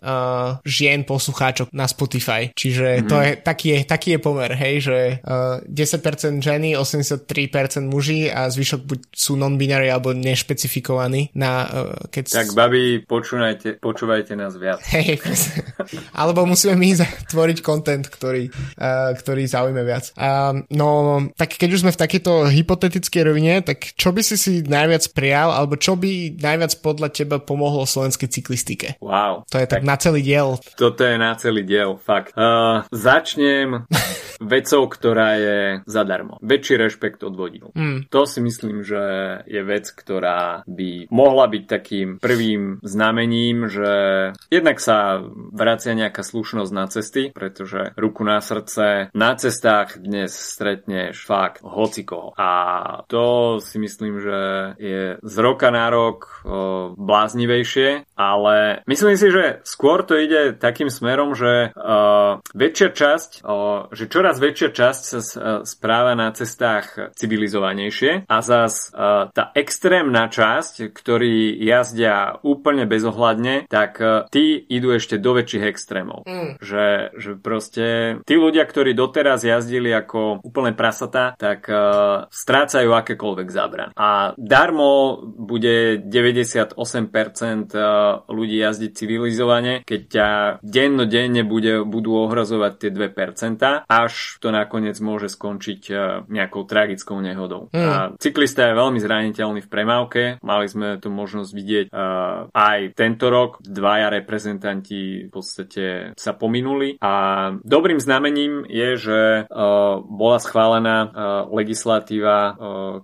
uh, žien poslucháčok na Spotify, čiže mm-hmm. to je, taký, je, taký je pomer, hej, že uh, 10% ženy, 83% muži a zvyšok buď sú non-binary alebo nešpecifikovaní na uh, keď... Tak babi, počúvajte, počúvajte nás viac. Hej, alebo musíme my tvoriť content, ktorý, uh, ktorý zaujme viac. No, tak keď už sme v takejto hypotetickej rovine, tak čo by si si najviac prijal, alebo čo by najviac podľa teba pomohlo slovenskej cyklistike? Wow. To je tak, tak na celý diel. Toto je na celý diel, fakt. Uh, začnem vecou, ktorá je zadarmo. Väčší rešpekt od vodín. Mm. To si myslím, že je vec, ktorá by mohla byť takým prvým znamením, že jednak sa vracia nejaká slušnosť na cesty, pretože ruku na srdce na cestách dnes stretneš fakt hocikoho. A to si myslím, že je z roka na rok o, bláznivejšie, ale myslím si, že skôr to ide takým smerom, že o, väčšia časť, o, že čoraz väčšia časť sa správa na cestách civilizovanejšie a zas tá extrémna časť, ktorí jazdia úplne bezohľadne, tak uh, tí idú ešte do väčších extrémov. Mm. Že, že proste tí ľudia, ktorí doteraz jazdili ako úplne prasata, tak uh, strácajú akékoľvek zábran. A darmo bude 98% ľudí jazdiť civilizovane, keď ťa dennodenne bude, budú ohrozovať tie 2%, až to nakoniec môže skončiť nejakou tragickou nehodou. Mm. A cyklista je veľmi zraniteľný v premávke. Mali sme tu možnosť vidieť uh, aj tento rok. Dvaja reprezentanti v podstate sa pominuli a dobrým znamením je, že uh, bola schválená uh, legislatíva, uh,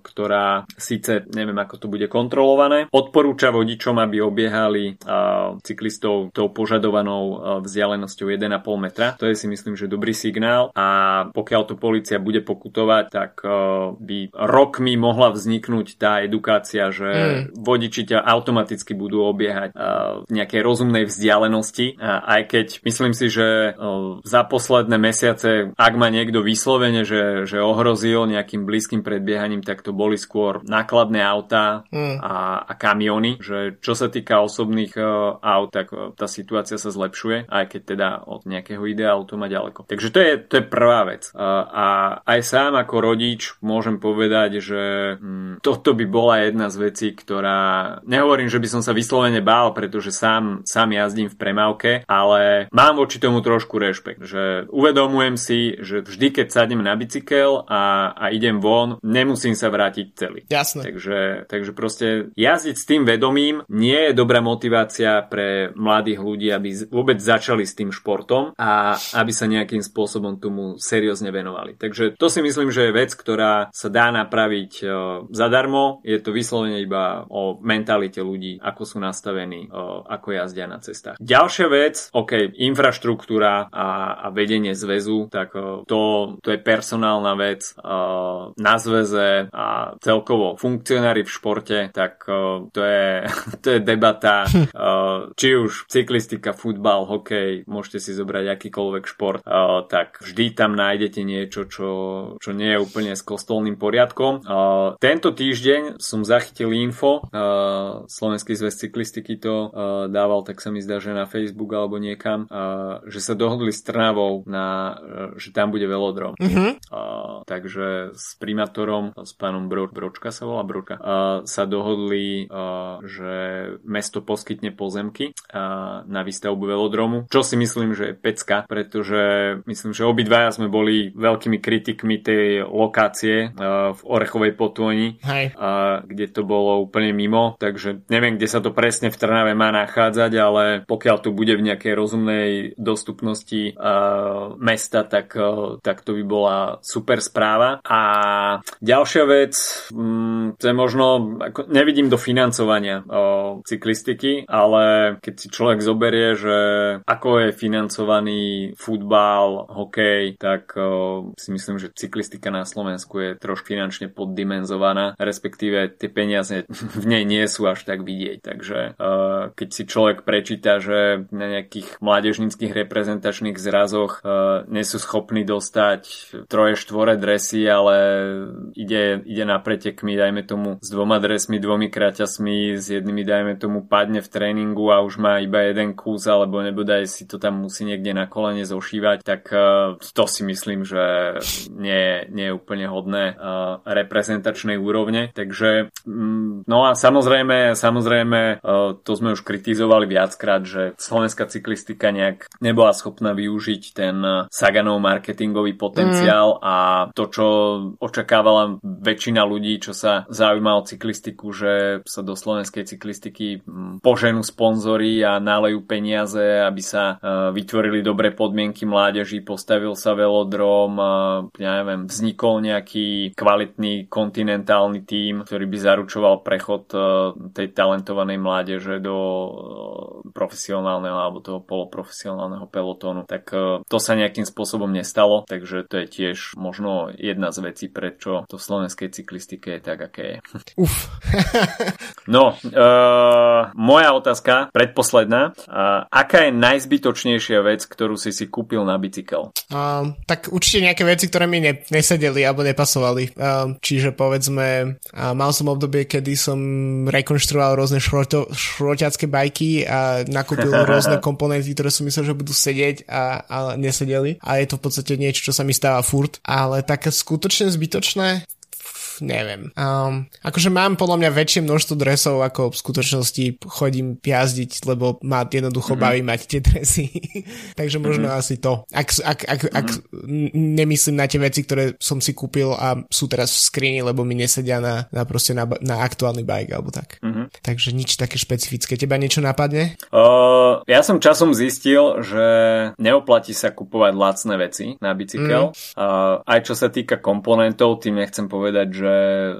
ktorá síce neviem, ako to bude kontrolované, odporúča vodičom, aby obiehali uh, cyklistov tou požadovanou uh, vzdialenosťou 1,5 metra. To je si myslím, že dobrý signál a pokiaľ to policia bude pokutovať, tak uh, by rokmi mohla vzniknúť tá edukácia, že mm. vodiči ťa automaticky budú obiehať uh, v nejakej rozumnej vzdialenosti, uh, aj keď myslím si, že uh, za posledné mesiace, ak ma niekto vyslovene, že, že ohrozil nejakým blízkym predbiehaním, tak to boli skôr nákladné autá mm. a, a kamiony, že čo sa týka osobných uh, aut, tak uh, tá situácia sa zlepšuje, aj keď teda od nejakého ideálu to má ďaleko. Takže to je, to je prvá vec. Uh, a aj sám ako rodič môžem povedať, že mm, toto by bola jedna z vecí, ktorá... Nehovorím, že by som sa vyslovene bál, pretože sám, sám jazdím v premávke, ale mám voči tomu trošku rešpekt, že uvedomujem si, že vždy, keď sadnem na bicykel a, a idem von, nemusím sa vrátiť celý. Jasné. Takže, takže proste jazdiť s tým vedomím nie je dobrá motivácia pre mladých ľudí, aby vôbec začali s tým športom a aby sa nejakým spôsobom tomu seriózne venovali. Takže to si myslím, že je vec, ktorá sa dá napraviť zadarmo. Je to vyslovene iba o mentalite ľudí, ako sú nastavení, uh, ako jazdia na cestách. Ďalšia vec, OK, infraštruktúra a, a vedenie zväzu, tak uh, to, to je personálna vec uh, na zväze a celkovo funkcionári v športe, tak uh, to, je, to je debata, uh, či už cyklistika, futbal, hokej, môžete si zobrať akýkoľvek šport, uh, tak vždy tam nájdete niečo, čo, čo nie je úplne s kostolným poriadkom. Uh, tento týždeň som zachytil info, uh, Slovenský zväz cyklistiky to uh, dával, tak sa mi zdá, že na Facebook alebo niekam, uh, že sa dohodli s Trnavou, na, uh, že tam bude velodrom. Uh-huh. Uh, takže s primátorom, s pánom Bro, Bročka sa volá Bročka, uh, sa dohodli, uh, že mesto poskytne pozemky uh, na výstavbu velodromu, čo si myslím, že je pecka, pretože myslím, že obidvaja sme boli veľkými kritikmi tej lokácie uh, v Orechovej potôni, uh, kde to bolo úplne mimo, takže neviem, kde sa to presne v Trnave má nachádzať, ale pokiaľ to bude v nejakej rozumnej dostupnosti uh, mesta, tak, uh, tak to by bola super správa. A ďalšia vec, um, to je možno, ako, nevidím do financovania uh, cyklistiky, ale keď si človek zoberie, že ako je financovaný futbal, hokej, tak uh, si myslím, že cyklistika na Slovensku je trošku finančne poddimenzovaná, respektíve tie peniaze v nej nie sú až tak vidieť. Takže uh, keď si človek prečíta, že na nejakých mládežnických reprezentačných zrazoch uh, nie sú schopní dostať troje, štvore dresy, ale ide, ide na pretekmi, dajme tomu, s dvoma dresmi, dvomi kraťasmi, s jednými, dajme tomu, padne v tréningu a už má iba jeden kus, alebo nebodaj si to tam musí niekde na kolene zošívať, tak uh, to si myslím, že nie, nie je úplne hodné reprezentačnej úrovne. Takže, no a samozrejme, samozrejme, uh, to sme už kritizovali viackrát, že slovenská cyklistika nejak nebola schopná využiť ten Saganov marketingový potenciál mm. a to, čo očakávala väčšina ľudí, čo sa zaujíma o cyklistiku, že sa do slovenskej cyklistiky poženú sponzory a nálejú peniaze, aby sa vytvorili dobré podmienky mládeži, postavil sa velodrom, ja neviem, vznikol nejaký kvalitný kontinentálny tím, ktorý by zaručoval prechod tej talentovanej mládeže do profesionálneho alebo toho poloprofesionálneho pelotónu. Tak to sa nejakým spôsobom nestalo, takže to je tiež možno jedna z vecí, prečo to v slovenskej cyklistike je tak, aké je. Uf. no, uh, moja otázka, predposledná. Uh, aká je najzbytočnejšia vec, ktorú si si kúpil na bicykel? Uh, tak určite nejaké veci, ktoré mi ne, nesedeli alebo nepasovali. Uh, čiže povedzme, uh, mal som obdobie, kedy som rekonštruoval rôzne šroto, šroťacké bajky a nakúpil rôzne komponenty, ktoré som myslel, že budú sedieť a, a nesedeli. A je to v podstate niečo, čo sa mi stáva furt. Ale také skutočne zbytočné, neviem. Um, akože mám podľa mňa väčšie množstvo dresov, ako v skutočnosti chodím jazdiť, lebo ma jednoducho mm-hmm. baví mať tie dresy. Takže možno mm-hmm. asi to. Ak, ak, ak, mm-hmm. ak nemyslím na tie veci, ktoré som si kúpil a sú teraz v skrini, lebo mi nesedia na, na proste na, na aktuálny bike alebo tak. Mm-hmm. Takže nič také špecifické. Teba niečo napadne? Uh, ja som časom zistil, že neoplatí sa kupovať lacné veci na bicykel. Mm. Uh, aj čo sa týka komponentov, tým nechcem povedať, že že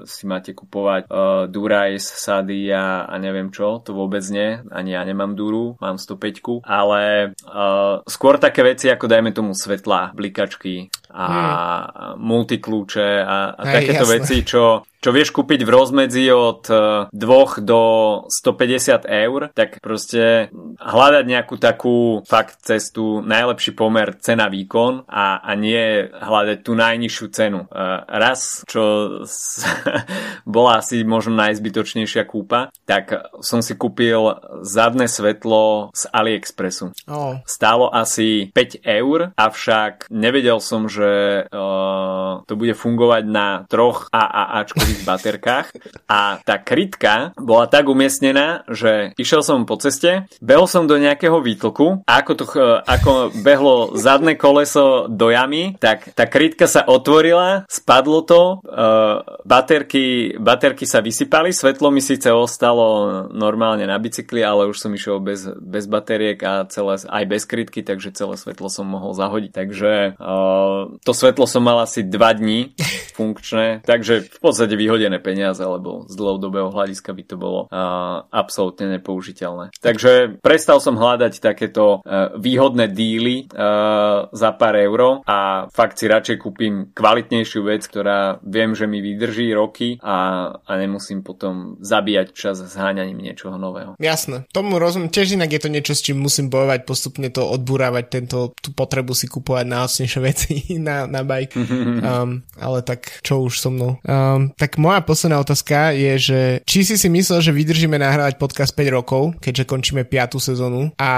si máte kupovať uh, Durais, Sady a, a neviem čo, to vôbec nie, ani ja nemám Duru, mám 105, ale uh, skôr také veci ako dajme tomu svetla, blikačky a hmm. multikľúče a, a Hej, takéto jasné. veci, čo čo vieš kúpiť v rozmedzi od 2 e, do 150 eur, tak proste hľadať nejakú takú fakt cestu, najlepší pomer cena-výkon a, a nie hľadať tú najnižšiu cenu. E, raz, čo bola asi možno najzbytočnejšia kúpa, tak som si kúpil zadné svetlo z AliExpressu. Oh. Stálo asi 5 eur, avšak nevedel som, že uh, to bude fungovať na troch AAAčkových nových baterkách a tá krytka bola tak umiestnená, že išiel som po ceste, behol som do nejakého výtlku a ako, to, ako behlo zadné koleso do jamy, tak tá krytka sa otvorila, spadlo to, uh, baterky, baterky sa vysypali, svetlo mi síce ostalo normálne na bicykli, ale už som išiel bez, bez bateriek a celé, aj bez krytky, takže celé svetlo som mohol zahodiť. Takže uh, to svetlo som mal asi 2 dní funkčné, takže v podstate vyhodené peniaze, lebo z dlhodobého hľadiska by to bolo uh, absolútne nepoužiteľné. Takže prestal som hľadať takéto uh, výhodné díly uh, za pár euro a fakt si radšej kúpim kvalitnejšiu vec, ktorá viem, že mi vydrží roky a, a nemusím potom zabíjať čas zháňaním niečoho nového. Jasné, tomu rozumiem. Tiež inak je to niečo, s čím musím bojovať, postupne to odburávať, tento, tú potrebu si kupovať nácnejšie veci na, na bike. Um, ale tak čo už so mnou. Um, tak moja posledná otázka je, že či si si myslel, že vydržíme nahrávať podcast 5 rokov, keďže končíme 5. sezónu a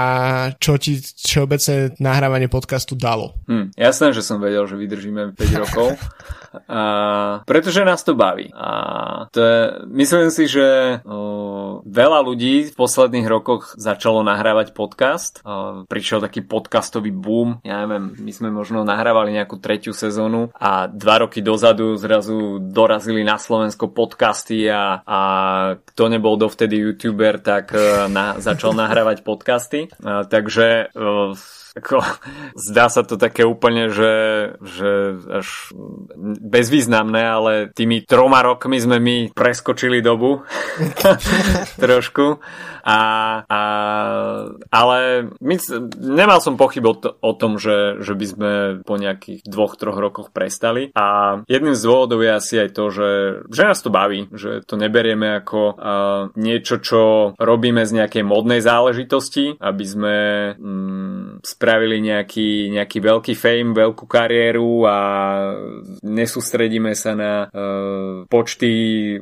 čo ti všeobecné nahrávanie podcastu dalo? Hm, jasné, že som vedel, že vydržíme 5 rokov. A, pretože nás to baví. A to je, myslím si, že o, veľa ľudí v posledných rokoch začalo nahrávať podcast. O, prišiel taký podcastový boom. Ja neviem, my sme možno nahrávali nejakú tretiu sezónu a dva roky dozadu zrazu dorazili na Slovensko podcasty a, a kto nebol dovtedy youtuber, tak e, na, začal nahrávať podcasty. A, takže o, ako, zdá sa to také úplne, že, že až bezvýznamné, ale tými troma rokmi sme my preskočili dobu trošku. A, a, ale my, nemal som pochyb o, to, o tom, že, že by sme po nejakých dvoch, troch rokoch prestali. A jedným z dôvodov je asi aj to, že, že nás to baví, že to neberieme ako uh, niečo, čo robíme z nejakej modnej záležitosti, aby sme um, spravili nejaký, nejaký veľký fame, veľkú kariéru a nesústredíme sa na uh, počty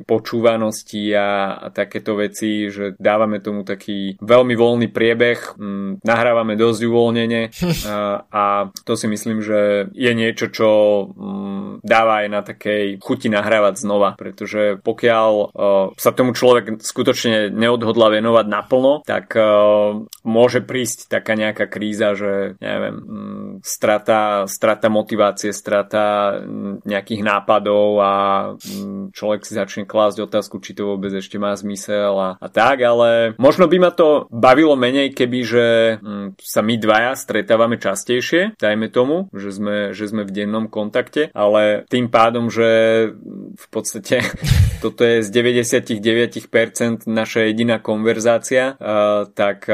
počúvanosti a, a takéto veci, že dávame tomu taký veľmi voľný priebeh, mm, nahrávame dosť uvoľnene a, a to si myslím, že je niečo, čo mm, dáva aj na takej chuti nahrávať znova, pretože pokiaľ uh, sa tomu človek skutočne neodhodla venovať naplno, tak uh, môže prísť taká nejaká kríza, že ja neviem, strata, strata motivácie, strata nejakých nápadov a človek si začne klásť otázku, či to vôbec ešte má zmysel a, a tak, ale možno by ma to bavilo menej, keby, že sa my dvaja stretávame častejšie, dajme tomu, že sme, že sme v dennom kontakte, ale tým pádom, že v podstate toto je z 99% naša jediná konverzácia, tak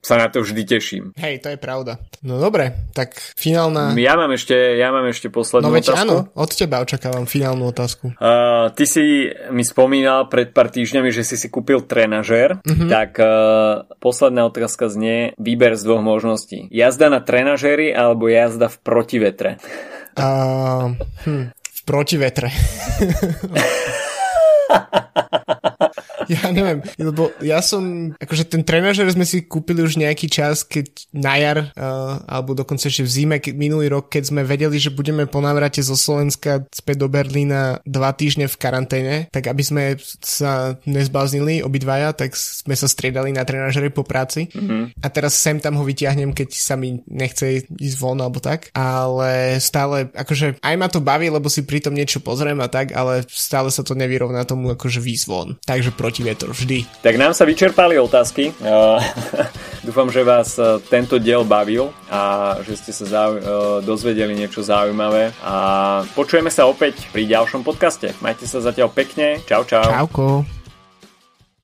sa na to vždy teším. Hej, to je pravda. No dobre, tak finálna... Ja mám ešte, ja mám ešte poslednú no, veď otázku. áno, od teba očakávam finálnu otázku. Uh, ty si mi spomínal pred pár týždňami, že si si kúpil trenažér, mm-hmm. tak uh, posledná otázka znie výber z dvoch možností. Jazda na trenažéri alebo jazda v protivetre? Uh, hm, v protivetre. ja neviem, lebo ja som, akože ten trenažer sme si kúpili už nejaký čas, keď na jar, uh, alebo dokonca ešte v zime, keď, minulý rok, keď sme vedeli, že budeme po návrate zo Slovenska späť do Berlína dva týždne v karanténe, tak aby sme sa nezbláznili obidvaja, tak sme sa striedali na trenažere po práci. Mm-hmm. A teraz sem tam ho vyťahnem, keď sa mi nechce ísť von alebo tak. Ale stále, akože aj ma to baví, lebo si pri tom niečo pozriem a tak, ale stále sa to nevyrovná tomu akože výzvon. Takže proti vietor vždy. Tak nám sa vyčerpali otázky. Dúfam, že vás e, tento diel bavil a že ste sa zau- e, dozvedeli niečo zaujímavé a počujeme sa opäť pri ďalšom podcaste. Majte sa zatiaľ pekne. Čau, čau. Čauko.